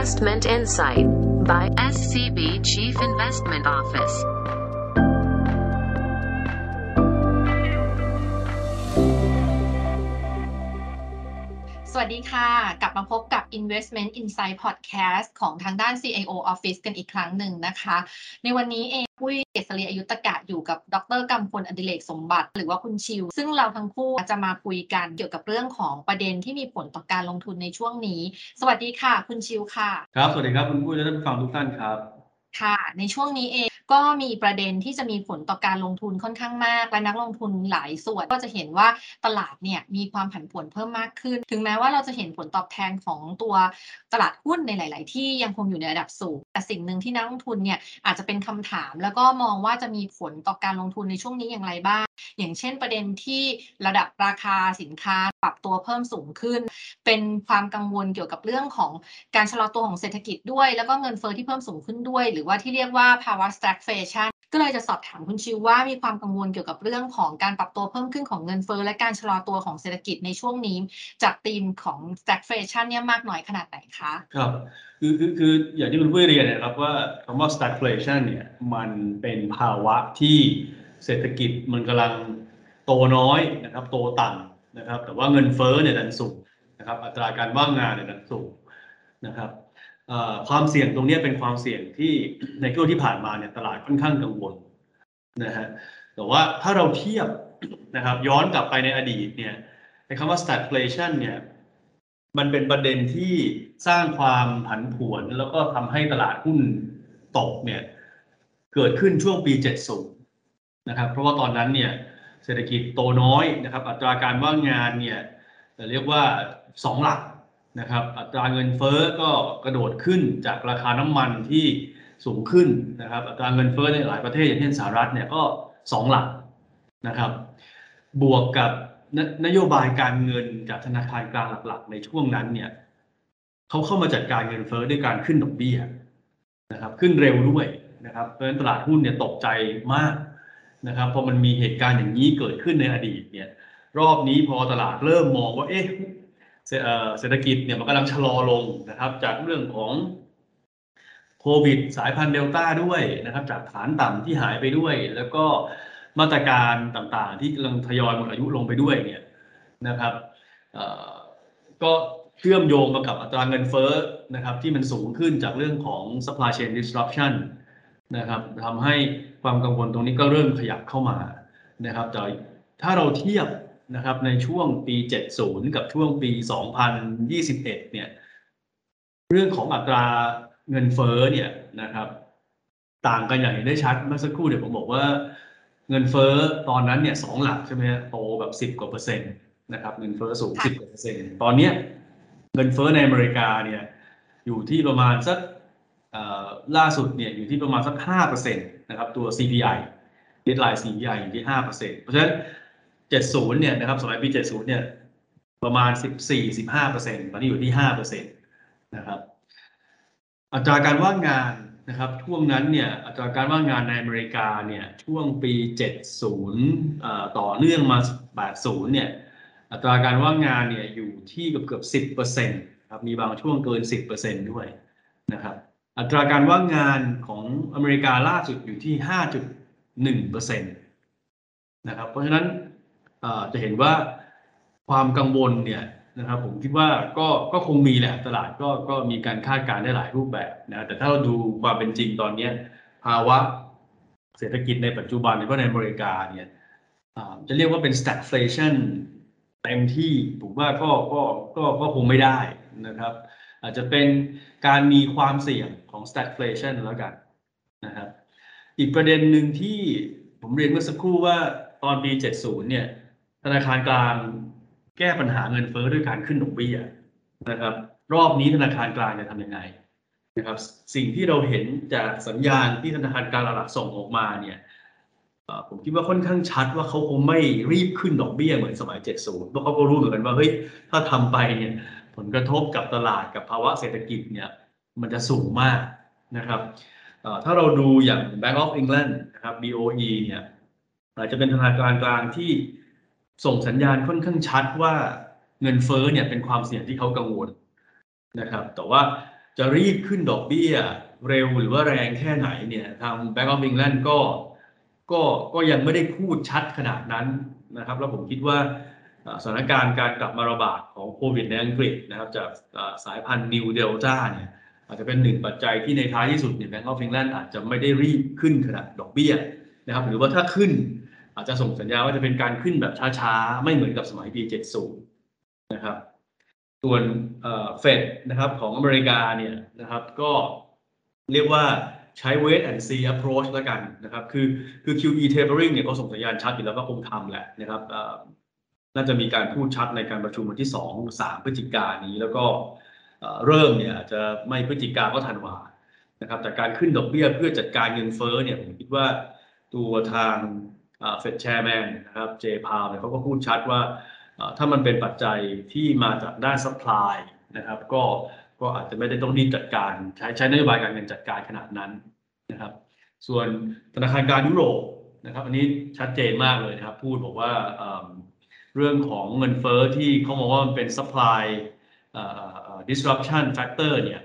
Investment Insight by SCB Chief Investment Office. สวัสดีค่ะ กลับมาพบกับ Investment Insight Podcast ของทางด้าน CIO Office กันอีกครั้งหนึ่งนะคะ ในวันนี้เองปุ้ยเกษรีอายุตกะอยู่กับดรกำพลอดิเรกสมบัติ หรือว่าคุณชิว ซึ่งเราทั้งคู่จะมาคุยกันเกี่ยวกับเรื่องของประเด็นที่มีผลต่อการลงทุนในช่วงนี้ สวัสดีค่ะ คุณชิวค่ะ ครับ สวัสดีครับคุณปุ้ยและท่านผู้ฟังทุกท่านครับค่ะในช่วงนี้เอง ก็มีประเด็นที่จะมีผลต่อการลงทุนค่อนข้างมาก และนักลงทุนหลายส่วนก็จะเห็นว่าตลาดเนี่ยมีความผันผวนเพิ่มมากขึ้น ถึงแม้ว่าเราจะเห็นผลตอบแทนของตัวตลาดหุ้นในหลาย ๆ ที่ยังคงอยู่ในระดับสูง แต่สิ่งหนึ่งที่นักลงทุนเนี่ยอาจจะเป็นคำถาม แล้วก็มองว่าจะมีผลต่อการลงทุนในช่วงนี้อย่างไรบ้าง อย่างเช่นประเด็นที่ระดับราคาสินค้าปรับตัวเพิ่มสูงขึ้น เป็นความกังวลเกี่ยวกับเรื่องของการชะลอตัวของเศรษฐกิจด้วย แล้วก็เงินเฟอ้อที่เพิ่มสูงขึ้นด้วย หรือว่าที่เรียกว่าภาวะ stagflation ก็เลยจะสอบถามคุณชิวว่ามีความกังวลเกี่ยวกับเรื่องของการปรับตัวเพิ่มขึ้นของเงินเฟอ้อและการชะลอตัวของเศรษฐกิจในช่วงนี้ จากธีมของ stagflation เนี่ยมากน้อยขนาดไหนคะครับคือคือคืออย่างที่คุณปุ้เรียนนะครับว่าคำว่า stagflation เนี่ยมันเป็นภาวะที่เศรษฐกิจมันกำลังโตน้อยนะครับโตต่ำนะครับแต่ว่าเงินเฟ้อเนี่ยดันสูงนะครับอัตราการว่างงานเนี่ยดันสูงนะครับ ความเสี่ยงตรงนี้เป็นความเสี่ยงที่ในช่วงที่ผ่านมาเนี่ยตลาดค่อนข้างกังวลนะฮะแต่ว่าถ้าเราเทียบนะครับย้อนกลับไปในอดีตเนี่ยในคำว่า stagflation เนี่ยมันเป็นประเด็นที่สร้างความผันผวนแล้วก็ทำให้ตลาดหุ้นตกเนี่ยเกิดขึ้นช่วงปี 70 นะครับ เพราะว่าตอนนั้นเนี่ยเศรษฐกิจโตน้อยนะครับ อัตราการว่างงานเนี่ยเรียกว่า 2 หลัก นะครับอัตราเงินเฟ้อก็กระโดดขึ้นจากราคาน้ำมันที่สูงขึ้นนะครับอัตราเงินเฟ้อในหลายประเทศอย่างเช่นสหรัฐเนี่ยก็ 2 หลักนะครับ บวกกับนนโยบายการเงินจากธนาคารกลางหลัก ๆ ในช่วงนั้นเนี่ยเขาเข้ามาจัดการเงินเฟ้อด้วยการขึ้นดอกเบี้ยนะครับขึ้นเร็วด้วยนะครับเพราะฉะนั้นตลาดหุ้นเนี่ยตกใจมากนะครับพอมันมีเหตุการณ์อย่างนี้เกิดขึ้นในอดีตเนี่ยรอบนี้พอตลาดเริ่มมองว่าเอ๊ะ เศรษฐกิจเนี่ยมันกำลังชะลอลงนะครับ จากเรื่องของโควิด สายพันธุ์เดลต้าด้วยนะครับ จากฐานต่ำที่หายไปด้วย แล้วก็มาตรการต่างๆ ที่กำลังทยอยหมดอายุลงไปด้วยเนี่ยนะครับก็เชื่อมโยงมากับอัตราเงินเฟ้อนะครับ ที่มันสูงขึ้นจากเรื่องของ supply chain disruption นะครับทำให้ความกังวลตรงนี้ก็เริ่มขยับเข้ามานะครับแต่ถ้าเราเทียบ นะครับในช่วงปี 70 กับช่วงปี 2021 เนี่ยเรื่องของอัตราเงินเฟ้อเนี่ยนะครับ ต่างกันอย่างเห็นได้ชัดเมื่อสักครู่เดี๋ยวผมบอกว่าเงินเฟ้อตอนนั้นเนี่ยสองหลักใช่ไหมโตแบบสิบกว่าเปอร์เซ็นต์นะครับเงินเฟ้อสูงสิบกว่าเปอร์เซ็นต์ตอนเนี้ยเงินเฟ้อในอเมริกาเนี่ยอยู่ที่ประมาณสักล่าสุดเนี่ยอยู่ที่ประมาณสักห้าเปอร์เซ็นต์นะครับตัว CPI headline CPI อยู่ที่ห้าเปอร์เซ็นต์เพราะฉะนั้น เจ็ดศูนย์เนี่ยนะครับสมัยปีเจ็ดศูนย์เนี่ยประมาณสิบสี่สิบห้าเปอร์เซ็นต์ตอนนี้อยู่ที่ห้าเปอร์เซ็นต์นะครับอัตราการว่างงานนะครับช่วงนั้นเนี่ยอัตราการว่างงานในอเมริกาเนี่ยช่วงปี 70 ต่อเนื่องมา 80 เนี่ยอัตราการว่างงานเนี่ยอยู่ที่เกือบเกือบ 10%ครับมีบางช่วงเกิน 10%ด้วยนะครับอัตราการว่างงานของอเมริกาล่าสุดอยู่ที่ 5.1%นะครับเพราะฉะนั้น จะเห็นว่าความกังวลเนี่ยนะครับผมคิดว่าก็ก็คงมีแหละตลาดก็ก็มีการคาดการณ์ได้หลายรูปแบบนะแต่ถ้าเราดูความเป็นจริงตอนนี้ภาวะเศรษฐกิจในปัจจุบันเพราะในอเมริกาเนี่ยจะเรียกว่าเป็น stagflation เต็มที่ผมว่าก็ก็ก็ก็คงไม่ได้นะครับ อาจจะเป็นการมีความเสี่ยงของ stagflation แล้วกันนะครับ อีกประเด็นหนึ่งที่ผมเรียนเมื่อสักครู่ว่าตอนปี 70 เนี่ย ธนาคารกลางแก้ปัญหาเงินเฟ้อด้วยการขึ้นดอกเบี้ยนะครับ รอบนี้ธนาคารกลางจะทำยังไงนะครับ สิ่งที่เราเห็นจากสัญญาณที่ธนาคารกลางหลักส่งออกมาเนี่ยผมคิดว่าค่อนข้างชัดว่าเขาคงไม่รีบขึ้นดอกเบี้ยเหมือนสมัย 70 เพราะเขาก็รู้เหมือนกันว่าเฮ้ยถ้าทำไปเนี่ยผลกระทบกับตลาดกับภาวะเศรษฐกิจเนี่ยมันจะสูงมากนะครับถ้าเราดูอย่าง Bank of England นะครับ BOE เนี่ยอาจจะเป็นธนาคารกลางที่ ส่งสัญญาณค่อนข้างชัดว่าเงินเฟ้อเนี่ยเป็นความเสี่ยงที่เขากังวลนะครับ แต่ว่าจะรีบขึ้นดอกเบี้ยเร็วหรือว่าแรงแค่ไหนเนี่ยทาง Bank of England ก็ก็ก็ยังไม่ได้พูดชัดขนาดนั้นนะครับ แล้วผมคิดว่าสถานการณ์การกลับมาระบาดของโควิดในอังกฤษนะครับ จากสายพันธุ์ New Delta เนี่ยอาจจะเป็นหนึ่งปัจจัยที่ในท้ายที่สุดเนี่ย Bank of England อาจจะไม่ได้รีบขึ้นขนาดดอกเบี้ยนะครับ หรือว่าถ้าขึ้น อาจจะส่งสัญญาณว่าจะเป็นการขึ้นแบบช้าๆ ไม่เหมือนกับสมัยปี 70 นะครับ ส่วนเฟดนะครับของอเมริกาเนี่ยนะครับก็เรียกว่าใช้ wait and see approach แล้วกันนะครับ คือคือ QE tapering เนี่ยก็ส่งสัญญาณชัดอยู่แล้วว่าคงทำแหละนะครับน่าจะมีการพูดชัดในการประชุมวันที่ 2 3 พฤศจิกายนนี้ แล้วก็เริ่มเนี่ยจจะไม่พฤศจิกาก็ธันวานะครับแต่การขึ้นดอกเบี้ยเพื่อจัดการเงินเฟ้อเนี่ยผมคิดว่าตัวทาง เฟดแชร์แมนนะครับเจพาวเนี่ยเขาก็พูดชัดว่าถ้ามันเป็นปัจจัยที่มาจากด้าน supply นะครับก็ก็อาจจะไม่ได้ต้องรีบจัดการใช้ใช้นโยบายการเงินจัดการขนาดนั้นนะครับส่วนธนาคารกลางยุโรปนะครับอันนี้ชัดเจนมากเลยนะครับพูดบอกว่าเรื่องของเงินเฟ้อที่เขามองว่ามันเป็น supply disruption factor เนี่ย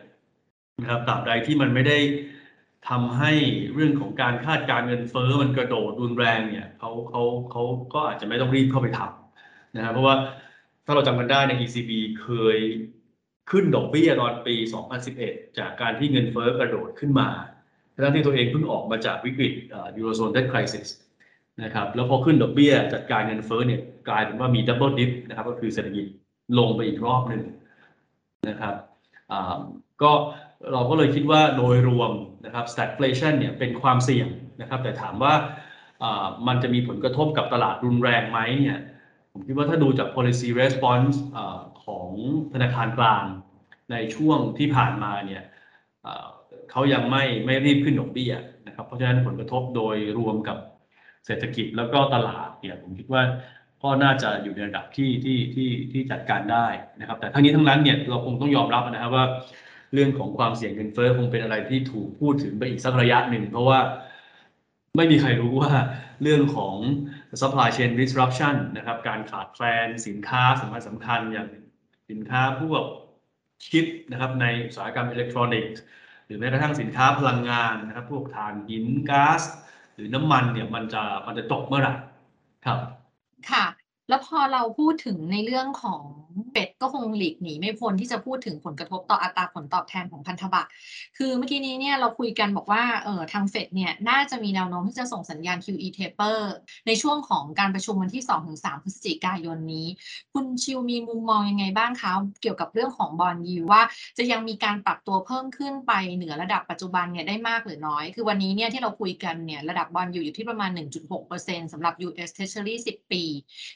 นะครับตราบใดที่มันไม่ได้ ทำให้เรื่องของการคาดการเงินเฟ้อมันกระโดดรุนแรงเนี่ยเขาเขาเขาก็อาจจะไม่ต้องรีบเข้าไปทำนะครับเพราะว่าถ้าเราจำกันได้ใน ECB เคยขึ้นดอกเบี้ยตอนปี 2011 จากการที่เงินเฟ้อกระโดดขึ้นมาทั้งที่ตัวเองเพิ่งออกมาจากวิกฤตยูโรโซน debt crisis นะครับแล้วพอขึ้นดอกเบี้ยจัดการเงินเฟ้อเนี่ยกลายเป็นว่ามี double dip นะครับก็คือเศรษฐกิจลงไปอีกรอบหนึ่งนะครับอ่าก็ เราก็เลยคิดว่าโดยรวมนะครับ stagflation เนี่ยเป็นความเสี่ยงนะครับ แต่ถามว่ามันจะมีผลกระทบกับตลาดรุนแรงไหมเนี่ย ผมคิดว่าถ้าดูจาก policy response อของธนาคารกลางในช่วงที่ผ่านมาเนี่ยเอ่อเขายังไม่ไม่รีบขึ้นดอกเบี้ยนะครับ เพราะฉะนั้นผลกระทบโดยรวมกับเศรษฐกิจแล้วก็ตลาดเนี่ยผมคิดว่าก็น่าจะอยู่ในระดับที่ที่ที่ที่จัดการได้นะครับ แต่ทั้งนี้ทั้งนั้นเนี่ยเราคงต้องยอมรับนะครับว่า เรื่องของความเสี่ยงเงินเฟ้อคงเป็นอะไรที่ถูกพูดถึงไปอีกสักระยะหนึ่ง เพราะว่าไม่มีใครรู้ว่าเรื่องของ supply chain disruption นะครับการขาดแคลนสินค้าสำคัญสำคัญอย่างสินค้าพวกชิปนะครับในอุตสาหกรรมอิเล็กทรอนิกส์ หรือแม้กระทั่งสินค้าพลังงานนะครับพวกถ่านหินก๊าซหรือน้ำมันเนี่ยมันจะมันจะจบเมื่อไหร่ครับ ค่ะ แล้วพอเราพูดถึงในเรื่องของ เฟดก็คงหลีกหนีไม่พ้นที่จะพูดถึงผลกระทบต่ออัตราผลตอบแทนของพันธบัตร คือเมื่อกี้นี้เนี่ยเราคุยกันบอกว่าเออทางเฟดเนี่ยน่าจะมีแนวโน้มที่จะส่งสัญญาณ QE taper ในช่วงของการประชุมวันที่ 2-3พฤศจิกายนนี้ คุณชิวมีมุมมองยังไงบ้างคะเกี่ยวกับเรื่องของบอลยูว่า จะยังมีการปรับตัวเพิ่มขึ้นไปเหนือระดับปัจจุบันเนี่ยได้มากหรือน้อย คือวันนี้เนี่ยที่เราคุยกันเนี่ยระดับบอลยูอยู่ที่ประมาณ 1.6%สำหรับ US Treasury 10 ปี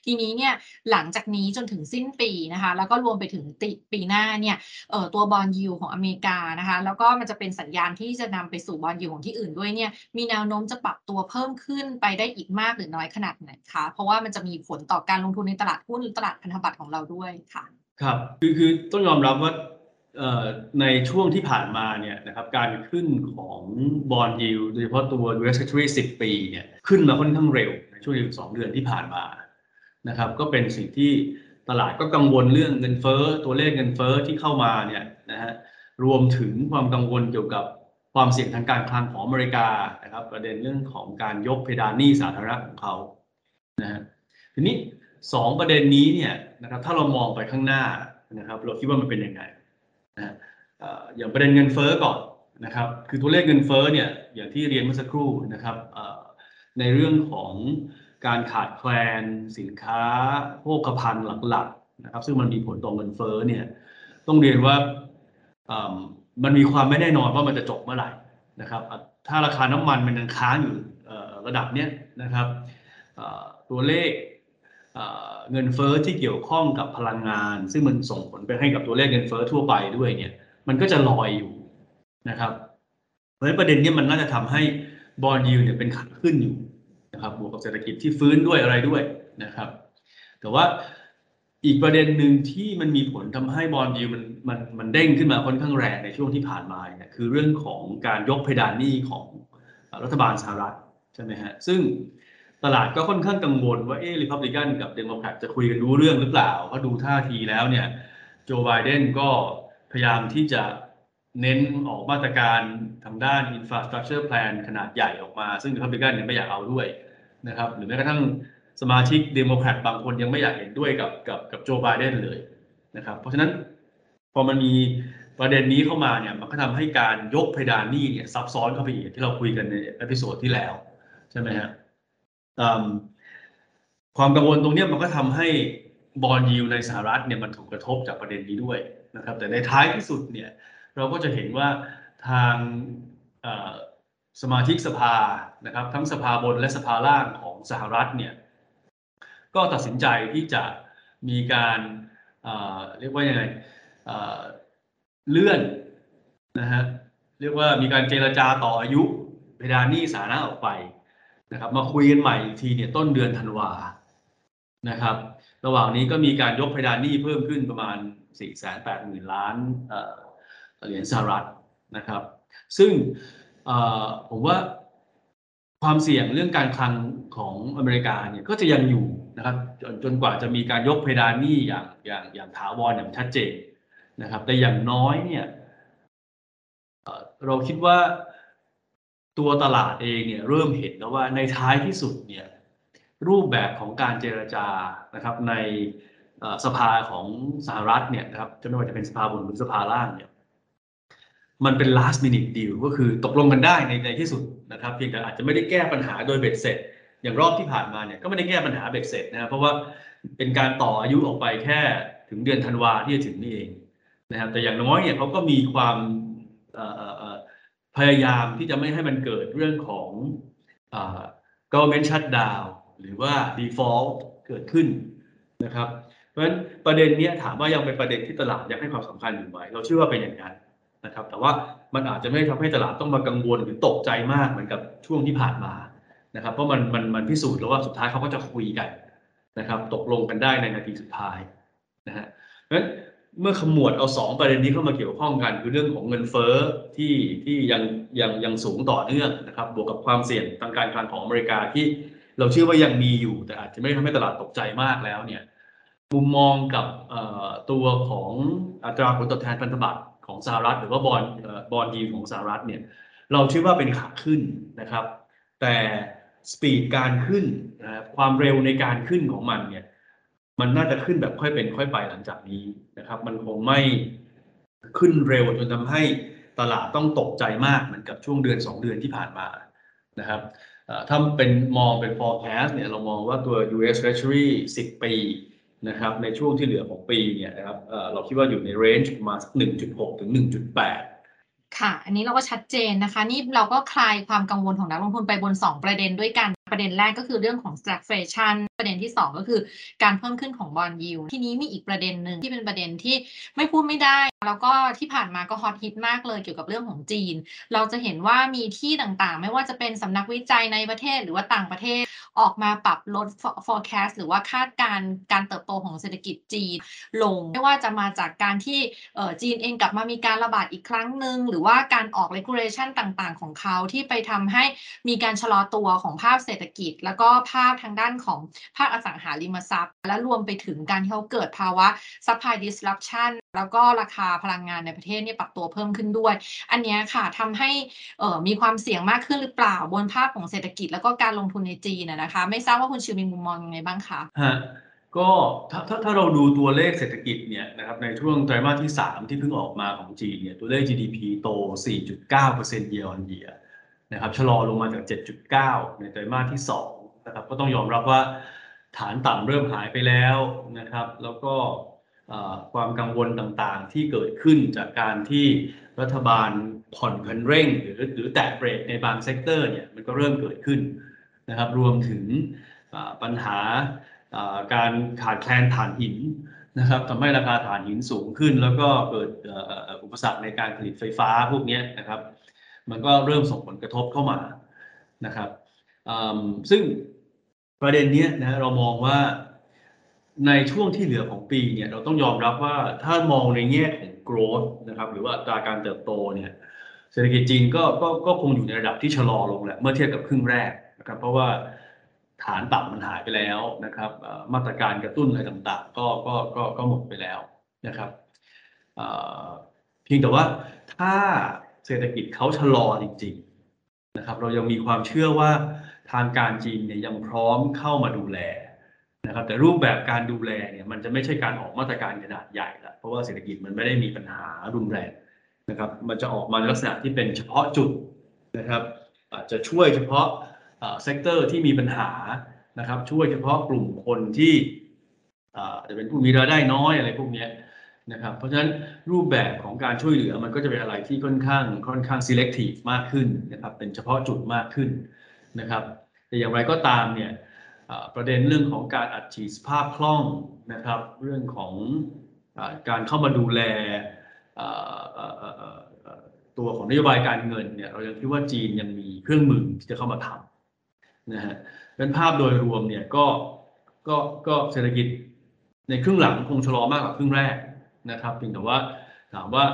ทีนี้เนี่ยหลังจากนี้จนถึงสิ้นปีนะคะ แล้วก็รวมไปถึงติปีหน้าเนี่ยเอ่อตัวบอลยูของอเมริกานะคะ แล้วก็มันจะเป็นสัญญาณที่จะนำไปสู่บอลยูของที่อื่นด้วยเนี่ยมีแนวโน้มจะปรับตัวเพิ่มขึ้นไปได้อีกมากหรือน้อยขนาดไหนคะ เพราะว่ามันจะมีผลต่อการลงทุนในตลาดหุ้นหรือตลาดพันธบัตรของเราด้วยค่ะ ครับคือคือต้องยอมรับว่าในช่วงที่ผ่านมาเนี่ยนะครับการขึ้นของบอลยิวโดยเฉพาะตัว US Treasury 10 ปีเนี่ยขึ้นมาค่อนข้างเร็วในช่วงสองเดือนที่ผ่านมานะครับก็เป็นสิ่งที่ ตลาดก็กังวลเรื่องเงินเฟ้อตัวเลขเงินเฟ้อที่เข้ามาเนี่ยนะฮะรวมถึงความกังวลเกี่ยวกับความเสี่ยงทางการคลังของอเมริกานะครับ ประเด็นเรื่องของการยกเพดานหนี้สาธารณะของเขานะฮะทีนี้สองประเด็นนี้เนี่ยนะครับถ้าเรามองไปข้างหน้านะครับเราคิดว่ามันเป็นยังไงนะฮะอย่างประเด็นเงินเฟ้อก่อนนะครับคือตัวเลขเงินเฟ้อเนี่ยอย่างที่เรียนเมื่อสักครู่นะครับในเรื่องของ การขาดแคลนสินค้าโภคภัณฑ์หลักๆนะครับ ซึ่งมันมีผลต่อเงินเฟ้อเนี่ยต้องเรียนว่ามันมีความไม่แน่นอนว่ามันจะจบเมื่อไหร่นะครับ ถ้าราคาน้ำมันมันยังค้างอยู่ระดับเนี้ยนะครับตัวเลขเงินเฟ้อที่เกี่ยวข้องกับพลังงาน ซึ่งมันส่งผลไปให้กับตัวเลขเงินเฟ้อทั่วไปด้วยเนี่ย มันก็จะลอยอยู่นะครับ เพราะฉะนั้นประเด็นนี้มันน่าจะทำให้บอลยูเนี่ยเป็นขาขึ้นอยู่ นะครับบวกกับเศรษฐกิจที่ฟื้นด้วยอะไรด้วยนะครับ แต่ว่าอีกประเด็นหนึ่งที่มันมีผลทำให้ bond yield มันมันมันเด้งขึ้นมาค่อนข้างแรงในช่วงที่ผ่านมาเนี่ยคือเรื่องของการยกเพดานหนี้ของรัฐบาลสหรัฐใช่ไหมฮะซึ่งตลาดก็ค่อนข้างกังวลว่าเออรีพับลิกันกับเดโมแครตจะคุยกันรู้เรื่องหรือเปล่าเพราะดูท่าทีแล้วเนี่ยโจไบเดนก็พยายามที่จะเน้นออกมาตรการทางด้าน infrastructure plan ขนาดใหญ่ออกมา ซึ่ง Republican เนี่ยไม่อยากเอาด้วย นะครับหรือแม้กระทั่งสมาชิกเดโมแครตบางคนยังไม่อยากเห็นด้วยกับกับกับโจไบเดนเลยนะครับ เพราะฉะนั้นพอมันมีประเด็นนี้เข้ามาเนี่ยมันก็ทำให้การยกเพดานหนี้เนี่ยซับซ้อนเข้าไปอีกที่เราคุยกันใน episode ที่แล้วใช่ไหมฮะความกังวลตรงนี้มันก็ทำให้ bond yield ในสหรัฐเนี่ยมันถูกกระทบจากประเด็นนี้ด้วยนะครับ แต่ในท้ายที่สุดเนี่ยเราก็จะเห็นว่าทางอ สมาชิกสภานะครับ ทั้งสภาบนและสภาล่างของสหรัฐเนี่ยก็ตัดสินใจที่จะมีการเอ่อเรียกว่ายังไงเเลื่อนนะฮะเรียกว่ามีการเจรจาต่ออายุเพดานหนี้สาธารณะออกไปนะครับ มาคุยกันใหม่อีกทีเนี่ยต้นเดือนธันวานะครับ ระหว่างนี้ก็มีการยกเพดานหนี้เพิ่มขึ้นประมาณ 4 8 0 0 0 0 ล้านเอ่อเหรียญสหรัฐนะครับ ซึ่ง ผมว่าความเสี่ยงเรื่องการคลังของอเมริกาเนี่ยก็จะยังอยู่นะครับจนจนกว่าจะมีการยกเพดานหนี้อย่างอย่างอย่างถาวรอย่างชัดเจนนะครับ แต่อย่างน้อยเนี่ยเราคิดว่าตัวตลาดเองเนี่ยเริ่มเห็นแล้วว่าในท้ายที่สุดเนี่ยรูปแบบของการเจรจานะครับในสภาของสหรัฐเนี่ยนะครับจะไม่ว่าจะเป็นสภาบนหรือสภาล่างเนี่ย มันเป็น last minute deal ก็คือตกลงกันได้ในในที่สุดนะครับ เพียงแต่อาจจะไม่ได้แก้ปัญหาโดยเบ็ดเสร็จ อย่างรอบที่ผ่านมาเนี่ยก็ไม่ได้แก้ปัญหาเบ็ดเสร็จนะครับเพราะว่าเป็นการต่ออายุออกไปแค่ถึงเดือนธันวาที่จะถึงนี่เองนะครับแต่อย่างน้อยเนี่ยเขาก็มีความพยายามที่จะไม่ให้มันเกิดเรื่องของอ government shutdown หรือว่า default เกิดขึ้นนะครับ เพราะฉะนั้นประเด็นนี้ถามว่ายังเป็นประเด็นที่ตลาดยังให้ความสำคัญอยู่ไหมเราเชื่อว่าเป็นอย่างนั้น นะครับ แต่ว่ามันอาจจะไม่ทำให้ตลาดต้องมากังวลหรือตกใจมากเหมือนกับช่วงที่ผ่านมานะครับ เพราะมันมันมันพิสูจน์แล้วว่าสุดท้ายเขาก็จะคุยกันนะครับ ตกลงกันได้ในนาทีสุดท้ายนะฮะเพราะฉะนั้นเมื่อขมวดเอาสองประเด็นนี้เข้ามาเกี่ยวข้องกันคือเรื่องของเงินเฟ้อที่ที่ยังยังยังสูงต่อเนื่องนะครับ บวกกับความเสี่ยงทางการคลังของอเมริกาที่เราเชื่อว่ายังมีอยู่ แต่อาจจะไม่ได้ทำให้ตลาดตกใจมากแล้วเนี่ยมุมมองกับตัวของอัตราผลตอบแทนพันธบัตร สหรัฐ หรือว่าบอลบอลยีของสหรัฐเนี่ยเราเชื่อว่าเป็นขาขึ้นนะครับ แต่สปีดการขึ้นนะครับความเร็วในการขึ้นของมันเนี่ยมันน่าจะขึ้นแบบค่อยเป็นค่อยไปหลังจากนี้นะครับ มันคงไม่ขึ้นเร็วจนทำให้ตลาดต้องตกใจมากเหมือนกับช่วงเดือน 2 เดือนที่ผ่านมานะครับถ้าเป็นมองเป็น forecast เนี่ยเรามองว่าตัว US Treasury 10 ปี นะครับในช่วงที่เหลือของปีเนี่ยนะครับเเราคิดว่าอยู่ในเรนจ์ประมาณสัก1.6 ถึง 1.8 ค่ะ อันนี้เราก็ชัดเจนนะคะ นี่เราก็คลายความกังวลของนักลงทุนไปบน 2 ประเด็นด้วยกันประเด็นแรกก็คือเรื่องของ stagflation ประเด็นที่ 2 ก็คือการเพิ่มขึ้นของบอลยิวทีนี้มีอีกประเด็นหนึ่งที่เป็นประเด็นที่ไม่พูดไม่ได้ แล้วก็ที่ผ่านมาก็ฮอตฮิตมากเลยเกี่ยวกับเรื่องของจีน เราจะเห็นว่ามีที่ต่างๆ ไม่ว่าจะเป็นสำนักวิจัยในประเทศหรือว่าต่างประเทศออกมาปรับลด forecast หรือว่าคาดการ์การเติบโตของเศรษฐกิจจีนลง ไม่ว่าจะมาจากการที่เอ่อจีนเองกลับมามีการระบาดอีกครั้งหนึ่งหรือว่าการออก regulation ต่างๆ ของเขาที่ไปทำให้มีการชะลอตัวของภาพเศรษฐกิจ แล้วก็ภาพทางด้านของภาคอสังหาริมทรัพย์ และรวมไปถึงการที่เขาเกิดภาวะ supply disruption แล้วก็ราคาพลังงานในประเทศเนี่ยปรับตัวเพิ่มขึ้นด้วย อันนี้ค่ะทำให้เออมีความเสี่ยงมากขึ้นหรือเปล่าบนภาพของเศรษฐกิจแล้วก็การลงทุนในจีนนะคะ ไม่ทราบว่าคุณชิวมีมุมมองยังไงบ้างคะฮะก็ถ้าถ้าถ้าเราดูตัวเลขเศรษฐกิจเนี่ยนะครับในช่วงไตรมาสที่ 3 ที่เพิ่งออกมาของจีนเนี่ยตัวเลข GDP โต 4.9% year on year นะครับชะลอลงมาจาก 7.9 ในไตรมาสที่2นะครับก็ต้องยอมรับว่าฐานต่ำเริ่มหายไปแล้วนะครับ แล้วก็ ความกังวลต่างๆ ที่เกิดขึ้นจากการที่รัฐบาลผ่อนคันเร่ง หรือหรือแตะเบรกในบาง sector เนี่ยมันก็เริ่มเกิดขึ้นนะครับรวมถึงปัญหาการขาดแคลนถ่านหินนะครับทำให้ราคาถ่านหินสูงขึ้น แล้วก็เกิดอุปสรรคในการผลิตไฟฟ้าพวกนี้นะครับ มันก็เริ่มส่งผลกระทบเข้ามานะครับซึ่งประเด็นนี้นะเรามองว่า ในช่วงที่เหลือของปีเนี่ยเราต้องยอมรับว่าถ้ามองในแง่ของ growth นะครับหรือว่าอัตราการเติบโตเนี่ยเศรษฐกิจจีนก็ก็ก็คงอยู่ในระดับที่ชะลอลงแหละเมื่อเทียบกับครึ่งแรกนะครับเพราะว่าฐานต่ำมันหายไปแล้วนะครับมาตรการกระตุ้นอะไรต่างๆ ก็ก็ก็ก็หมดไปแล้วนะครับเพียงแต่ว่าถ้าเศรษฐกิจเขาชะลอจริงๆนะครับเรายังมีความเชื่อว่าทางการจีนเนี่ยยังพร้อมเข้ามาดูแล นะครับแต่รูปแบบการดูแลเนี่ยมันจะไม่ใช่การออกมาตรการขนาดใหญ่ละเพราะว่าเศรษฐกิจมันไม่ได้มีปัญหารุนแรงนะครับมันจะออกมาในลักษณะที่เป็นเฉพาะจุดนะครับอาจจะช่วยเฉพาะ sector ที่มีปัญหานะครับช่วยเฉพาะกลุ่มคนที่จะเป็นผู้มีรายได้น้อยอะไรพวกนี้นะครับเพราะฉะนั้นรูปแบบของการช่วยเหลือมันก็จะเป็นอะไรที่ค่อนข้างค่อนข้าง selective มากขึ้นนะครับเป็นเฉพาะจุดมากขึ้นนะครับแต่อย่างไรก็ตามเนี่ย ประเด็นเรื่องของการอัดฉีดสภาพคล่องนะครับ เรื่องของอการเข้ามาดูแลตัวของนโยบายการเงินเนี่ยเรายังคิดว่าจีนยังมีเครื่องมือที่จะเข้ามาทำนะฮะเป็นภาพโดยรวมเนี่ยก็ก็ก็เศรษฐกิจในครึ่งหลังคงชะลอมากกว่าครึ่งแรกนะครับเพียงแต่ว่าถามว่า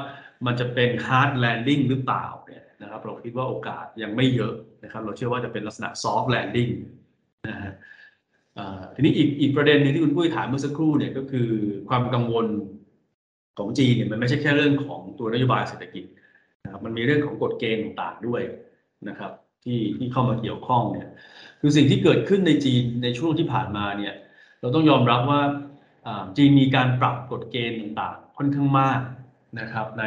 มันจะเป็น hard landing หรือเปล่าเนี่ยนะครับเราคิดว่าโอกาสยังไม่เยอะนะครับ เราเชื่อว่าจะเป็นลักษณะ soft landing นะฮะ ทีนี้อีกอีกประเด็นหนึงที่คุณปุ้ยถามเมื่อสักครู่เนี่ยก็คือความกังวลของจีนเนี่ยมันไม่ใช่แค่เรื่องของตัวนโยบายเศรษฐกิจนะครับมันมีเรื่องของกฎเกณฑ์ต่างๆด้วยนะครับ ที่ที่เข้ามาเกี่ยวข้องเนี่ยคือสิ่งที่เกิดขึ้นในจีนในช่วงที่ผ่านมาเนี่ยเราต้องยอมรับว่าจีนมีการปรับกฎเกณฑ์ต่างๆ ค่อนข้างมากนะครับใน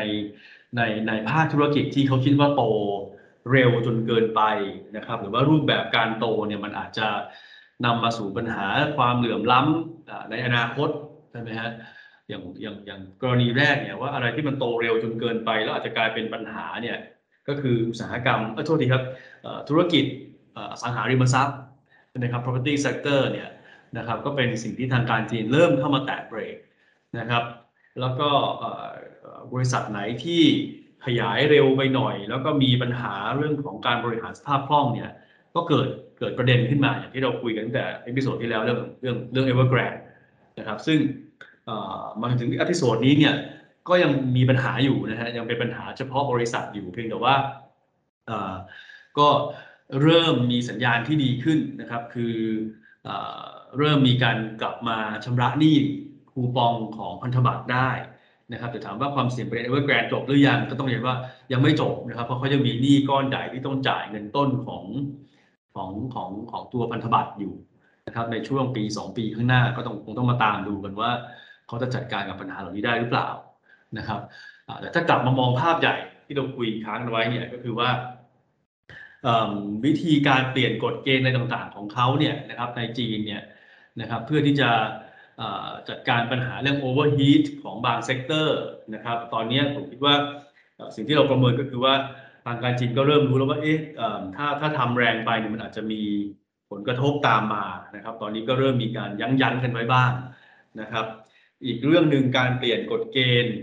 ในในภาคธุรกิจที่เขาคิดว่าโตเร็วจนเกินไปนะครับ หรือว่ารูปแบบการโตเนี่ยมันอาจจะ นำมาสู่ปัญหาความเหลื่อมล้ำอ่าในอนาคตใช่ไหมฮะอย่างอย่างอย่างกรณีแรกเนี่ยว่าอะไรที่มันโตเร็วจนเกินไป แล้วอาจจะกลายเป็นปัญหาเนี่ยก็คืออุตสาหกรรมเออโทษทีครับธุรกิจอสังหาริมทรัพย์ใช่ไหมครับ property sector เนี่ยนะครับก็เป็นสิ่งที่ทางการจีนเริ่มเข้ามาแตะเบรกนะครับ แล้วก็บริษัทไหนที่ขยายเร็วไปหน่อย แล้วก็มีปัญหาเรื่องของการบริหารสภาพคล่องเนี่ยก็เกิด เกิดประเด็นขึ้นมาอย่างที่เราคุยกันตั้งแต่ episode ที่แล้วเรื่องเรื่องเรื่อง Evergrande นะครับ ซึ่งมาถึง episode นี้เนี่ยก็ยังมีปัญหาอยู่นะฮะยังเป็นปัญหาเฉพาะบริษัทอยู่เพียงแต่ว่าก็เริ่มมีสัญญาณที่ดีขึ้นนะครับ คือเอ่อเริ่มมีการกลับมาชำระหนี้คูปองของพันธบัตรได้นะครับแต่ถามว่าความเสี่ยงประเด็นเอเวอร์แกรนจบหรือยังก็ต้องเรียนว่ายังไม่จบนะครับ เพราะเขายังมีหนี้ก้อนใหญ่ที่ต้องจ่ายเงินต้นของ ของของของตัวพันธบัตรอยู่นะครับในช่วงปี 2 ปีข้างหน้าก็ต้องคงต้องมาตามดูกันว่าเขาจะจัดการกับปัญหาเหล่านี้ได้หรือเปล่านะครับแต่ถ้ากลับมามองภาพใหญ่ที่เราคุยค้างไว้เนี่ยก็คือว่าวิธีการเปลี่ยนกฎเกณฑ์อะไรต่างๆ ของเขาเนี่ยนะครับในจีนเนี่ยนะครับเพื่อที่จะจัดการปัญหาเรื่อง overheat ของบาง sector นะครับตอนนี้ผมคิดว่าสิ่งที่เราประเมินก็คือว่าทางการจีนก็เริ่มรู้แล้วว่าเอ๊ะถ้าถ้าทำแรงไปเนี่ยมันอาจจะมีผลกระทบตามมานะครับ ตอนนี้ก็เริ่มมีการยั้งยั้งกันไว้บ้างนะครับ อีกเรื่องหนึ่งการเปลี่ยนกฎเกณฑ์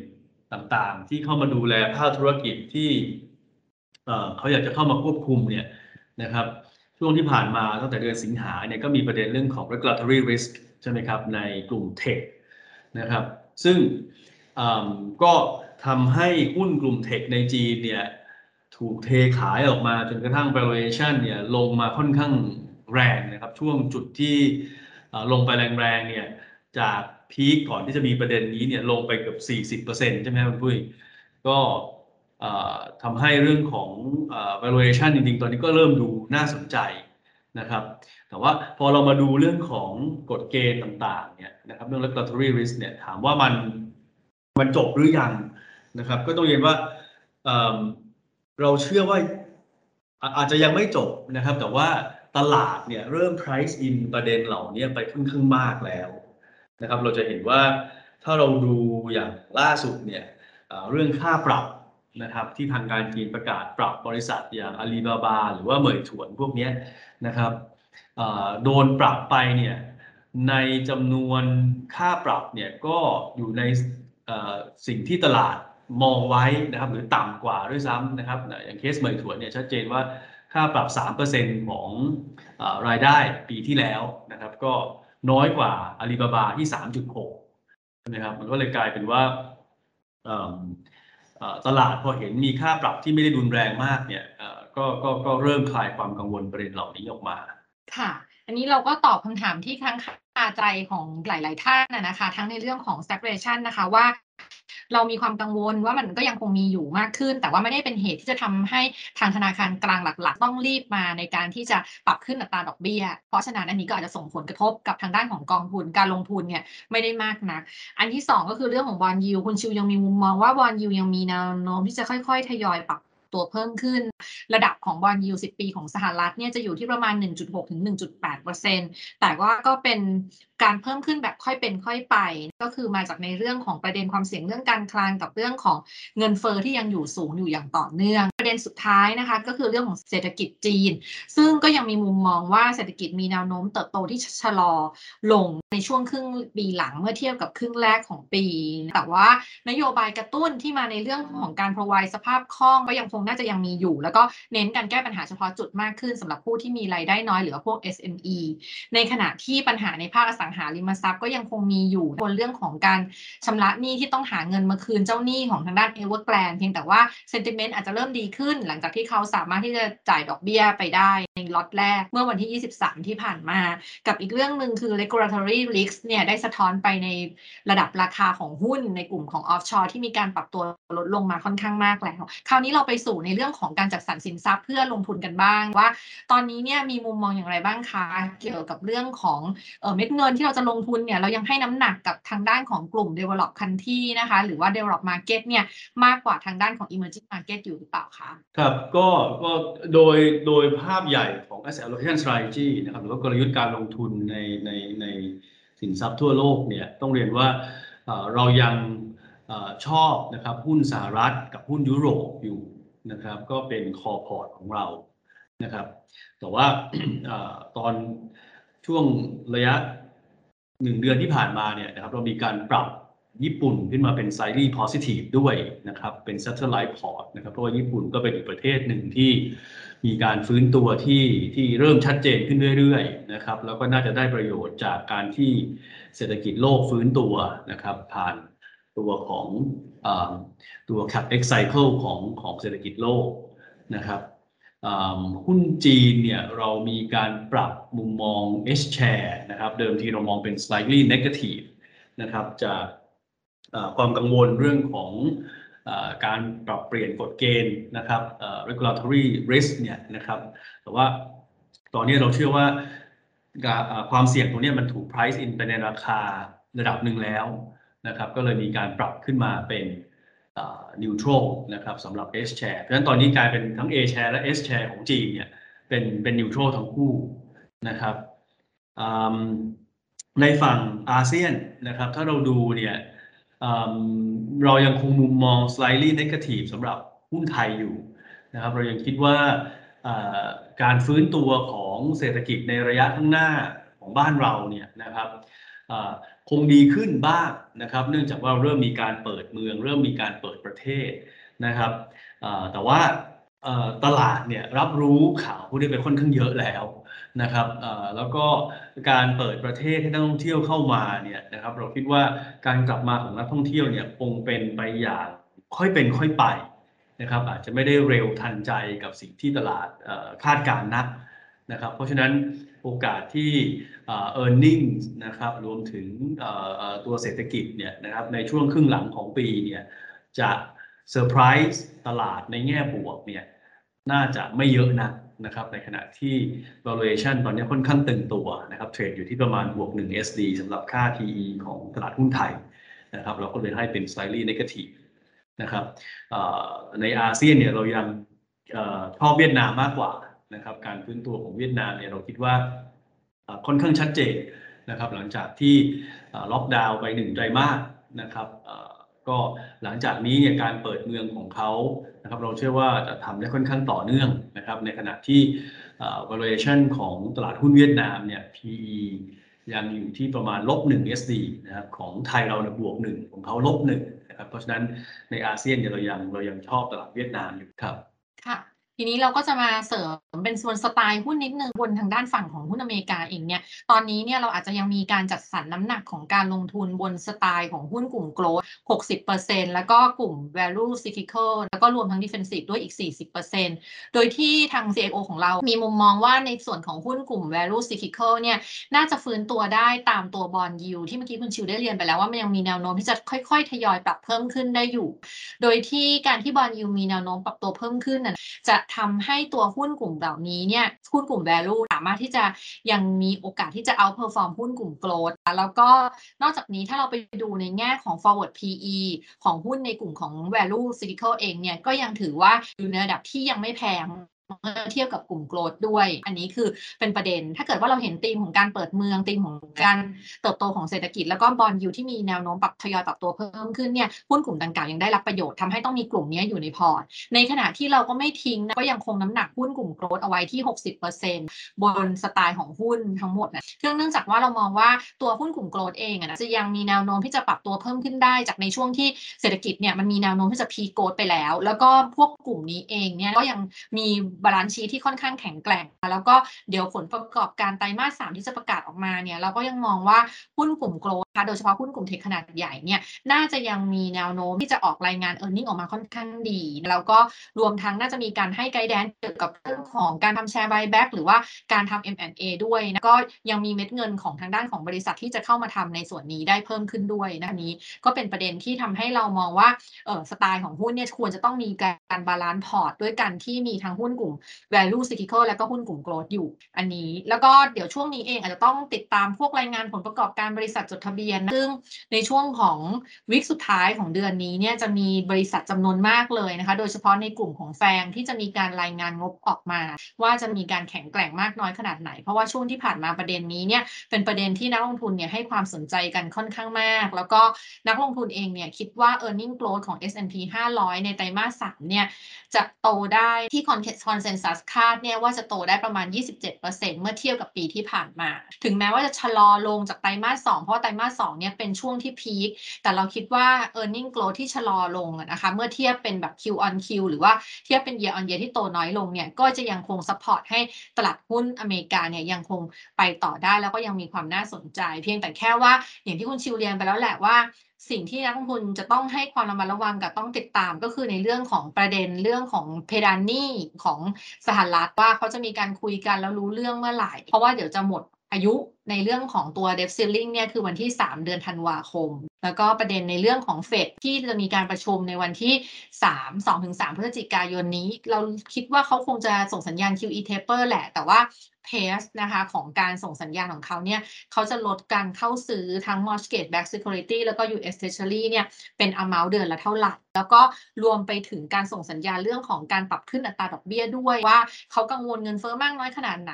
ต่างๆ ที่เข้ามาดูแลภาคธุรกิจที่เขาอยากจะเข้ามาควบคุมเนี่ยนะครับช่วงที่ผ่านมาตั้งแต่เดือนสิงหาเนี่ยก็มีประเด็นเรื่องของ regulatory risk ใช่ไหมครับในกลุ่มเทคนะครับซึ่งก็ทำให้หุ้นกลุ่มเทคในจีนเนี่ย ถูกเทขายออกมาจนกระทั่ง valuation เนี่ยลงมาค่อนข้างแรงนะครับ ช่วงจุดที่ลงไปแรงๆเนี่ยจากพีคก่อนที่จะมีประเด็นนี้เนี่ยลงไปเกือบ40%ใช่ไหมครับคุณปุ้ยก็ทำให้เรื่องของอ valuation จริงๆ ตอนนี้ก็เริ่มดูน่าสนใจนะครับ แต่ว่าพอเรามาดูเรื่องของกฎเกณฑ์ต่างๆ เนี่ยนะครับเรื่อง regulatory risk เนี่ยถามว่ามันมันจบหรือยังนะครับ ก็ต้องเรียนว่า เราเชื่อว่าอาจจะยังไม่จบนะครับ แต่ว่าตลาดเนี่ยเริ่ม price in ประเด็นเหล่านี้ไปค่อนข้างมากแล้วนะครับ เราจะเห็นว่าถ้าเราดูอย่างล่าสุดเนี่ยเรื่องค่าปรับนะครับที่ทางการจีนประกาศปรับบริษัทอย่างอาลีบาบาหรือว่าเหมยถวนพวกนี้นะครับโดนปรับไปเนี่ยในจำนวนค่าปรับเนี่ยก็อยู่ในสิ่งที่ตลาด มองไว้นะครับหรือต่ำกว่าด้วยซ้ำนะครับอย่างเคสเหมยถวนเนี่ยชัดเจนว่าค่าปรับ 3%ของเอ่อรายได้ปีที่แล้วนะครับ ก็น้อยกว่าอาลีบาบาที่ 3.6ใช่ไหมครับมันก็เลยกลายเป็นว่าตลาดพอเห็นมีค่าปรับที่ไม่ได้รุนแรงมากเนี่ยก็ก็ก็เริ่มคลายความกังวลประเด็นเหล่านี้ออกมา ค่ะ อันนี้เราก็ตอบคำถามที่ค้างค ใจของหลาย ๆ ท่านนะนะคะ ทั้งในเรื่องของ stagflation นะคะว่าเรามีความกังวลว่ามันก็ยังคงมีอยู่มากขึ้น แต่ว่าไม่ได้เป็นเหตุที่จะทำให้ทางธนาคารกลางหลัก ๆ ต้องรีบมาในการที่จะปรับขึ้นอัตราดอกเบี้ย เพราะฉะนั้นอันนี้ก็อาจจะส่งผลกระทบกับทางด้านของกองทุนการลงทุนเนี่ยไม่ได้มากนัก อันที่สองก็คือเรื่องของบอลยูคุณชิวยังมีมุมมองว่าบอลยูยังมีแนวโน้มที่จะค่อย ๆ ทยอยปรับ ตัวเพิ่มขึ้น ระดับของบอลยู10 ปีของสหรัฐเนี่ยจะอยู่ที่ประมาณ 1.6 ถึง 1.8แต่ว่าก็เป็นการเพิ่มขึ้นแบบค่อยเป็นค่อยไป ก็คือมาจากในเรื่องของประเด็นความเสี่ยงเรื่องการคลังกับเรื่องของเงินเฟอ้อที่ยังอยู่สูงอยู่อย่างต่อเนื่อง ประเด็นสุดท้ายนะคะก็คือเรื่องของเศรษฐกิจจีน ซึ่งก็ยังมีมุมมองว่าเศรษฐกิจมีแนวโน้มเติบโตที่ชะลอลงในช่วงครึ่งปีหลังเมื่อเทียบกับครึ่งแรกของปี แต่ว่านโยบายกระตุ้นที่มาในเรื่องของการ provide สภาพคล่องก็ยังคงน่าจะยังมีอยู่ แล้วก็เน้นการแก้ปัญหาเฉพาะจุดมากขึ้นสำหรับผู้ที่มีรายได้น้อยหรือพวก SME ในขณะที่ปัญหาในภาคอสังหาริมทรัพย์ก็ยังคงมีอยู่บนเรื่องของการชำระหนี้ที่ต้องหาเงินมาคืนเจ้าหนี้ของทางด้าน Evergrande เพียงแต่ว่า sentiment อาจจะเริ่มดีขึ้น หลังจากที่เขาสามารถที่จะจ่ายดอกเบี้ยไปได้ในล็อตแรกเมื่อวันที่ 23 ที่ผ่านมา กับอีกเรื่องหนึ่งคือ regulatory risk เนี่ยได้สะท้อนไปในระดับราคาของหุ้นในกลุ่มของ offshore ที่มีการปรับตัวลดลงมาค่อนข้างมากแล้ว คราวนี้เราไปสู่ในเรื่องของการจัดสรรสินทรัพย์ เพื่อลงทุนกันบ้างว่า ตอนนี้เนี่ยมีมุมมองอย่างไรบ้างคะเกี่ยวกับเรื่องของเม็ดเงินที่เราจะลงทุนเนี่ยเรายังให้น้ำหนักกับทางด้านของกลุ่ม develop country นะคะหรือว่า develop market เนี่ยมากกว่าทางด้านของ emerging market อยู่หรือเปล่าคะครับก็ก็โดยโดยภาพใหญ่ของ asset allocation strategy นะครับหรือว่ากลยุทธ์การลงทุนในในในสินทรัพย์ทั่วโลกเนี่ยต้องเรียนว่าเรายังอชอบนะครับหุ้นสหรัฐกับหุ้นยุโรปอยู่ นะครับ ก็เป็นคอพอร์ตของเรานะครับ แต่ว่าอตอนช่วงระยะหนึ่งเดือนที่ผ่านมาเนี่ยนะครับเรามีการปรับญี่ปุ่นขึ้นมาเป็น slightly positive ด้วยนะครับ เป็น satellite port นะครับ เพราะว่าญี่ปุ่นก็เป็นอีกประเทศหนึ่งที่มีการฟื้นตัวที่ที่เริ่มชัดเจนขึ้นเรื่อยๆนะครับ แล้วก็น่าจะได้ประโยชน์จากการที่เศรษฐกิจโลกฟื้นตัวนะครับ ผ่านตัวของ ตัว capex cycle ของของเศรษฐกิจโลกนะครับหุ้นจีนเนี่ยเรามีการปรับมุมมอง H share นะครับ เดิมทีเรามองเป็น slightly negative นะครับจากความกังวลเรื่องของอการปรับเปลี่ยนกฎเกณฑ์นะครับ regulatory risk เนี่ยนะครับ แต่ว่าตอนนี้เราเชื่อว่าความเสี่ยงตรงนี้มันถูก price in ไปในราคาระดับหนึ่งแล้ว นะครับก็เลยมีการปรับขึ้นมาเป็นนิวทรัลนะครับสำหรับ S share เพราะฉะนั้นตอนนี้กลายเป็นทั้ง A share และ S share ของจีนเนี่ยเป็นเป็นนิวทรัลทั้งคู่นะครับในฝั่งอาเซียนนะครับถ้าเราดูเนี่ยเรายังคงมุมมอง slightly negative สำหรับหุ้นไทยอยู่นะครับเรายังคิดว่าการฟื้นตัวของเศรษฐกิจในระยะข้างหน้าของบ้านเราเนี่ยนะครับ คงดีขึ้นบ้างนะครับ เนื่องจากว่าเริ่มมีการเปิดเมือง เริ่มมีการเปิดประเทศนะครับแต่ว่าตลาดเนี่ยรับรู้ข่าวพวกนี้ไปค่อนข้างเยอะแล้วนะครับแล้วก็การเปิดประเทศให้นักท่องเที่ยวเข้ามาเนี่ยนะครับ เราคิดว่าการกลับมาของนักท่องเที่ยวเนี่ยคงเป็นไปอย่างค่อยเป็นค่อยไปนะครับ อาจจะไม่ได้เร็วทันใจกับสิ่งที่ตลาดคาดการณ์นักนะครับ เพราะฉะนั้น โอกาสที่เออ earnings นะครับรวมถึงตัวเศรษฐกิจเนี่ยนะครับในช่วงครึ่งหลังของปีเนี่ยจะเซอร์ไพรส์ตลาดในแง่บวกเนี่ยน่าจะไม่เยอะนักนะครับในขณะที่ valuation ตอนนี้ค่อนข้างตึงตัวนะครับเทรดอยู่ที่ประมาณบวก 1 SD สำหรับค่า PE ของตลาดหุ้นไทยนะครับเราก็เลยให้เป็น slightly negative นะครับในอาเซียนเนี่ยเรายังเอ่อชอบเวียดนามมากกว่า นะครับการฟื้นตัวของเวียดนามเนี่ยเราคิดว่าค่อนข้างชัดเจนนะครับหลังจากที่ล็อกดาวน์ไปหนึ่งไตรมาสนะครับก็หลังจากนี้เนี่ยการเปิดเมืองของเขานะครับเราเชื่อว่าจะทำได้ค่อนข้างต่อเนื่องนะครับในขณะที่ valuation ของตลาดหุ้นเวียดนามเนี่ย PE ยังอยู่ที่ประมาณลบ1 SD นะครับของไทยเราเนี่ยบวก 1 ของเขาลบ1นะครับเพราะฉะนั้นในอาเซียนเนี่ยเรายังเรายังชอบตลาดเวียดนามอยู่ครับค่ะ ทีนี้เราก็จะมาเสริมเป็นส่วนสไตล์หุ้นนิดนึงบนทางด้านฝั่งของหุ้นอเมริกาเองเนี่ย ตอนนี้เนี่ยเราอาจจะยังมีการจัดสรรน้ำหนักของการลงทุนบนสไตล์ของหุ้นกลุ่ม growth 60%แล้วก็กลุ่ม value cyclical แล้วก็รวมทั้ง defensive ด้วยอีก 40%โดยที่ทาง CIO ของเรามีมุมมองว่าในส่วนของหุ้นกลุ่ม value cyclical เนี่ยน่าจะฟื้นตัวได้ตามตัว bond yield ที่เมื่อกี้คุณชิวได้เรียนไปแล้วว่ามันยังมีแนวโน้มที่จะค่อยๆ ทยอยปรับเพิ่มขึ้นได้อยู่ โดยที่การที่ bond yield มีแนวโน้มปรับตัวเพิ่มขึ้นน่ะจะทำให้ตัวหุ้นกลุ่มเหล่านี้เนี่ยหุ้นกลุ่ม value สามารถที่จะยังมีโอกาสที่จะ outperform หุ้นกลุ่ม growth แล้วก็นอกจากนี้ถ้าเราไปดูในแง่ของ forward PE ของหุ้นในกลุ่มของ value cyclical เองเนี่ยก็ยังถือว่าอยู่ในระดับที่ยังไม่แพง เมื่อเทียบกับกลุ่ม growth ด้วย อันนี้คือเป็นประเด็น ถ้าเกิดว่าเราเห็นธีมของการเปิดเมืองธีมของการเติบโตของเศรษฐกิจ แล้วก็ bond yield ที่มีแนวโน้มปรับทยอยปรับตัวเพิ่มขึ้นเนี่ยหุ้นกลุ่มดังกล่าวยังได้รับประโยชน์ทำให้ต้องมีกลุ่มนี้อยู่ในพอร์ต ในขณะที่เราก็ไม่ทิ้งนะก็ยังคงน้ำหนักหุ้นกลุ่ม growth เอาไว้ที่ 60%บนสไตล์ของหุ้นทั้งหมดนะเนื่องจากว่าเรามองว่าตัวหุ้นกลุ่ม growth เองนะจะยังมีแนวโน้มที่จะปรับตัวเพิ่มขึ้นได้ จากในช่วงที่เศรษฐกิจเนี่ยมันมีแนวโน้มที่จะ peak growth ไปแล้ว แล้วก็พวกกลุ่มนี้เองเนี่ยก็ยังมี balance sheet ที่ค่อนข้างแข็งแกร่ง แล้วก็เดี๋ยวผลประกอบการไตรมาสสามที่จะประกาศออกมาเนี่ยเราก็ยังมองว่าหุ้นกลุ่ม growth นะคะโดยเฉพาะหุ้นกลุ่ม tech ขนาดใหญ่เนี่ยน่าจะยังมีแนวโน้มที่จะออกรายงาน e a r n i n g ออกมาค่อนข้างดี แล้วก็รวมทั้งน่าจะมีการให้ guidance เกี่ยวกับเรื่องของการทำแชร์ buyback หรือว่าการทำ M&A ด้วยนะก็ยังมีเม็ดเงินของทางด้านของบริษัทที่จะเข้ามาทำในส่วนนี้ได้เพิ่มขึ้นด้วยนะอันนี้ก็เป็นประเด็นที่ทำให้เรามองว่าเออสไตล์ของหุ้นเนี่ยควรจะต้องมีการ balance พอร์ตด้วยกันที่มีทั้งหุ้นกลุ่ม value cyclical แล้วก็หุ้นกลุ่ม growth อยู่ อันนี้ แล้วก็เดี๋ยวช่วงนี้เองอาจจะต้องติดตามพวกรายงานผลประกอบการบริษัทจดทะเบียนนะซึ่งในช่วงของวิกสุดท้ายของเดือนนี้เนี่ยจะมีบริษัทจำนวนมากเลยนะคะ โดยเฉพาะในกลุ่มของแฟงที่จะมีการรายงานงบออกมา ว่าจะมีการแข็งแกร่งมากน้อยขนาดไหน เพราะว่าช่วงที่ผ่านมาประเด็นนี้เนี่ยเป็นประเด็นที่นักลงทุนเนี่ยให้ความสนใจกันค่อนข้างมาก แล้วก็นักลงทุนเองเนี่ยคิดว่า e a r n i n g growth ของ S&P 500 ในไตรมาส3เนี่ยจะโตได้ที่คอน consensus คาดเนี่ยว่าจะโตได้ประมาณ 27%เมื่อเทียบกับปีที่ผ่านมา ถึงแม้ว่าจะชะลอลงจากไตรมาส2เพราะไตรมาส2เนี่ยเป็นช่วงที่พีค แต่เราคิดว่า e a r n i n g growth ที่ชะลอลงนะคะ เมื่อเทียบเป็นแบบ Q on Q หรือว่าเทียบเป็น year on year ที่โตน้อยลงเนี่ย ก็จะยังคง support ให้ตลาดหุ้นอเมริกาเนี่ยยังคงไปต่อได้แล้วก็ยังมีความน่าสนใจ เพียงแต่แค่ว่าอย่างที่คุณชิวเรียนไปแล้วแหละว่า สิ่งที่นักลงทุนจะต้องให้ความระมัดระวังกับต้องติดตามก็คือในเรื่องของประเด็นเรื่องของเพดานหนี้ของสหรัฐว่าเขาจะมีการคุยกันแล้วรู้เรื่องเมื่อไหร่ เพราะว่าเดี๋ยวจะหมดอายุในเรื่องของตัว debt ceiling เนี่ยคือวันที่ 3 เดือนธันวาคม แล้วก็ประเด็นในเรื่องของเฟดที่จะมีการประชุมในวันที่ 3 2-3 พฤศจิกายนนี้ เราคิดว่าเขาคงจะส่งสัญญาณ QE taper แหละ แต่ว่า pace นะคะของการส่งสัญญาณของเขาเนี่ยเขาจะลดการเข้าซื้อทั้ง mortgage backed security แล้วก็ US treasury เนี่ยเป็น amount เดือนละเท่าไหร่ แล้วก็รวมไปถึงการส่งสัญญาณเรื่องของการปรับขึ้นอัตราดอกเบี้ยด้วยว่าเขากังวลเงินเฟ้อมากน้อยขนาดไหน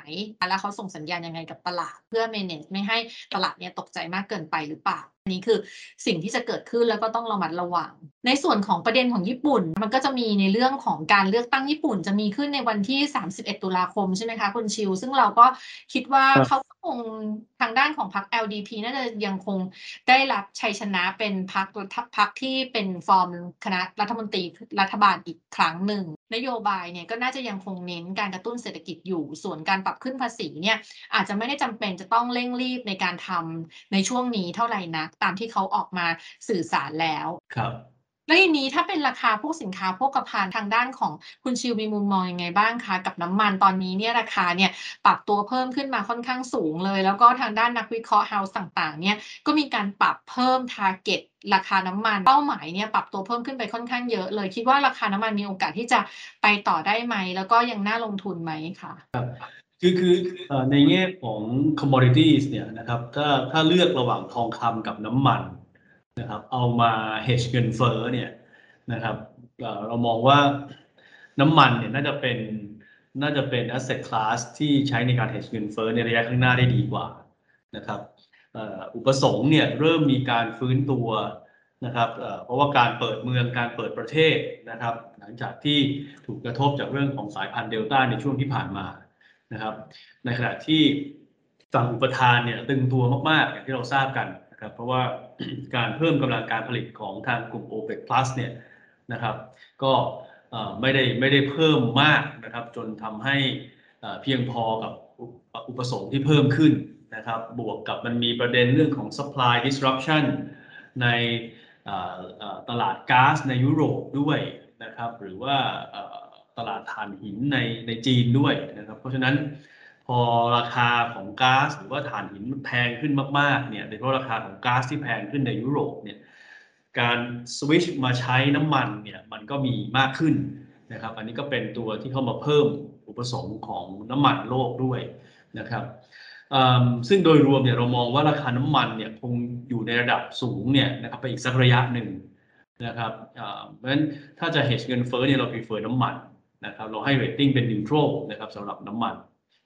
แล้วเขาส่งสัญญาณยังไงกับตลาด เพื่อ manage ไม่ให้ตลาดเนี่ยตกใจมากเกินไปหรือเปล่า นี้คือสิ่งที่จะเกิดขึ้นแล้วก็ต้องระมัดระวัง ในส่วนของประเด็นของญี่ปุ่น มันก็จะมีในเรื่องของการเลือกตั้งญี่ปุ่น จะมีขึ้นในวันที่ 31 ตุลาคมใช่ไหมคะคุณชิว ซึ่งเราก็คิดว่าเขา คงทางด้านของพรรค LDP น่าจะยังคงได้รับชัยชนะเป็นพรรคพรรคที่เป็นฟอร์มคณะรัฐมนตรีรัฐบาลอีกครั้งหนึ่ง นโยบายเนี่ยก็น่าจะยังคงเน้นการกระตุ้นเศรษฐกิจอยู่ส่วนการปรับขึ้นภาษีเนี่ยอาจจะไม่ได้จำเป็นจะต้องเร่งรีบในการทำในช่วงนี้เท่าไหร่นักตามที่เขาออกมาสื่อสารแล้วครับ แล้วทีนี้ถ้าเป็นราคาพวกสินค้าโภคภัณฑ์ทางด้านของคุณชิวมีมุมมองยังไงบ้างคะ กับน้ำมันตอนนี้เนี่ยราคาเนี่ยปรับตัวเพิ่มขึ้นมาค่อนข้างสูงเลย แล้วก็ทางด้านนักวิเคราะห์เฮาส์ต่างๆเนี่ยก็มีการปรับเพิ่มทาร์เก็ตราคาน้ำมันเป้าหมายเนี่ยปรับตัวเพิ่มขึ้นไปค่อนข้างเยอะเลย คิดว่าราคาน้ำมันมีโอกาสที่จะไปต่อได้ไหม แล้วก็ยังน่าลงทุนไหมคะคือคือเอ่อในแง่ของ commodities เนี่ยนะครับถ้าถ้าเลือกระหว่างทองคำกับน้ำมัน นะครับเอามา hedge เงินเฟ้อเนี่ยนะครับเรามองว่าน้ำมันเนี่ยน่าจะเป็นน่าจะเป็น asset class ที่ใช้ในการ hedge เงินเฟ้อในระยะข้างหน้าได้ดีกว่านะครับอุปสงค์เนี่ยเริ่มมีการฟื้นตัวนะครับเอ่อเพราะว่าการเปิดเมืองการเปิดประเทศนะครับ หลังจากที่ถูกกระทบจากเรื่องของสายพันธุ์เดลต้าในช่วงที่ผ่านมานะครับ ในขณะที่ฝั่งอุปทานเนี่ยตึงตัวมากๆอย่างที่เราทราบกันนะครับ เพราะว่า การเพิ่มกำลังการผลิตของทางกลุ่ม OPEC Plus เนี่ยนะครับ ก็ไม่ได้ไม่ได้เพิ่มมากนะครับ จนทำให้เพียงพอกับอุปสงค์ที่เพิ่มขึ้นนะครับ บวกกับมันมีประเด็นเรื่องของ supply disruption ในตลาดก๊าซในยุโรปด้วยนะครับ หรือว่าตลาดถ่านหินในในจีนด้วยนะครับ เพราะฉะนั้น อราคาของก๊าซหรือว่าถ่านหินมันแพงขึ้นมากๆเนี่ยโดยเฉพาะราคาของก๊าซที่แพงขึ้นในยุโรปเนี่ยการสวิชมาใช้น้ำมันเนี่ยมันก็มีมากขึ้นนะครับอันนี้ก็เป็นตัวที่เข้ามาเพิ่มอุปสงค์ของน้ำมันโลกด้วยนะครับซึ่งโดยรวมเนี่ยเรามองว่าราคาน้ำมันเนี่ยคงอยู่ในระดับสูงเนี่ยนะครับไปอีกสักระยะหนึ่งนะครับเพราะฉะนั้นถ้าจะ hedge เงินเฟ้อเนี่ยเรา prefer น้ำมันนะครับเราให้ rating เป็น neutral นะครับสำหรับน้ำมัน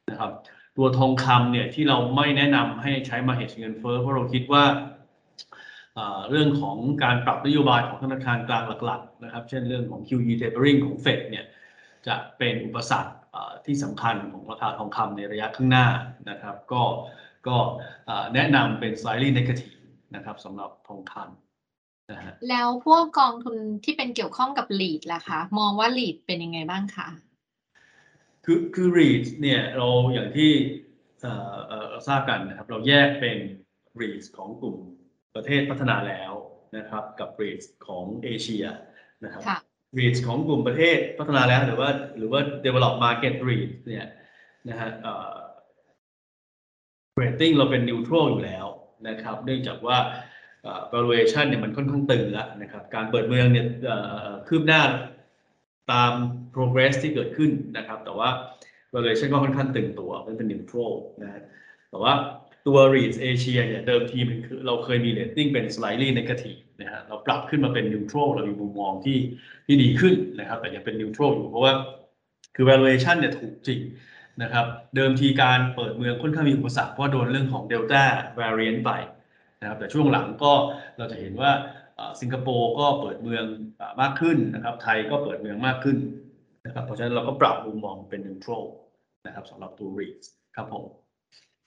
นะครับ ตัวทองคำเนี่ยที่เราไม่แนะนำให้ใช้มา hedge เงินเฟ้อเพราะเราคิดว่าเรื่องของการปรับนโยบายของธนาคารกลางหลักๆนะครับ เช่นเรื่องของ QE tapering ของ Fed เนี่ยจะเป็นอุปสรรคที่สำคัญของราคาทองคำในระยะข้างหน้านะครับ ก็ก็แนะนำเป็น slightly negative นะครับสำหรับทองคำนะฮะแล้วพวกกองทุนที่เป็นเกี่ยวข้องกับ lead ล่ะคะ มองว่า lead เป็นยังไงบ้างคะ คือคือ REITs เนี่ยเราอย่างที่เอ่อเอ่อทราบกันนะครับ เราแยกเป็น REITs ของกลุ่มประเทศพัฒนาแล้วนะครับ กับ REITs ของเอเชียนะครับค่ะ REITs ของกลุ่มประเทศพัฒนาแล้วหรือว่าหรือว่า develop market REITs เนี่ยนะฮะเอ่อ rating เราเป็น neutral อยู่แล้วนะครับ เนื่องจากว่าเอ่อ valuation เนี่ยมันค่อนข้างตึงแล้วนะครับ การเปิดเมืองเนี่ยเอ่อคืบหน้า ตาม progress ที่เกิดขึ้นนะครับ แต่ว่า valuation ก็ค่อนข้างตึงตัวมันเป็น neutral นะ แต่ว่าตัว REITs เอเชียเนี่ยเดิมทีมันคือเราเคยมี rating เป็น slightly negative นะฮะเราปรับขึ้นมาเป็น neutral เรามีมุมมองที่ที่ดีขึ้นนะครับ แต่ยังเป็น neutral อยู่เพราะว่าคือ valuation เนี่ยถูกจริงนะครับ เดิมทีการเปิดเมืองค่อนข้างมีอุปสรรคเพราะโดนเรื่องของ Delta variant ไปนะครับแต่ช่วงหลังก็เราจะเห็นว่า สิงคโปร์ก็เปิดเมืองมากขึ้นนะครับ ไทยก็เปิดเมืองมากขึ้นนะครับ เพราะฉะนั้นเราก็ปรับมุมมองเป็น neutral นะครับสำหรับตัว REITs ครับผม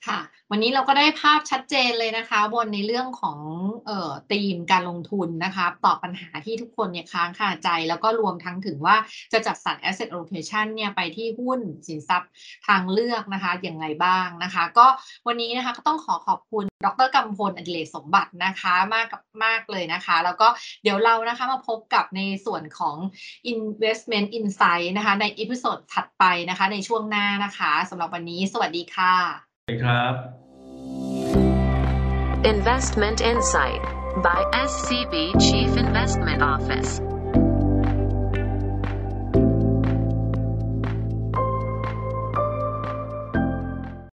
ค่ะ วันนี้เราก็ได้ภาพชัดเจนเลยนะคะ บนในเรื่องของเอ่อธีมการลงทุนนะคะ ตอบปัญหาที่ทุกคนเนี่ยค้างคาใจ แล้วก็รวมทั้งถึงว่าจะจัดสรร asset allocation เนี่ยไปที่หุ้นสินทรัพย์ทางเลือกนะคะอย่างไรบ้างนะคะ ก็วันนี้นะคะก็ต้องขอขอบคุณดรกำพลอดิเลกสมบัตินะคะมากกับมากเลยนะคะ แล้วก็เดี๋ยวเรานะคะมาพบกับในส่วนของ investment insight นะคะ ในอีพิโซดถัดไปนะคะ ในช่วงหน้านะคะสำหรับวันนี้ สวัสดีค่ะ ครับ Investment Insight by SCB Chief Investment Office.